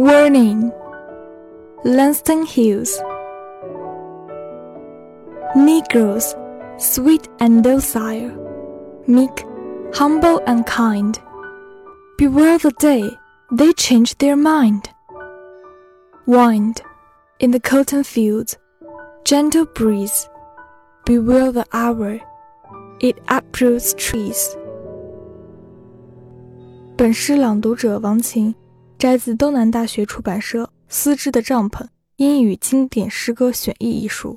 Warning Langston Hughes Negroes, sweet and docile, meek, humble and kind. Beware the day they change their mind. Wind in the cotton fields, gentle breeze. Beware the hour it uproots trees. 本诗朗读者王晴。摘自东南大学出版社《丝织的帐篷：英语经典诗歌选译》一书。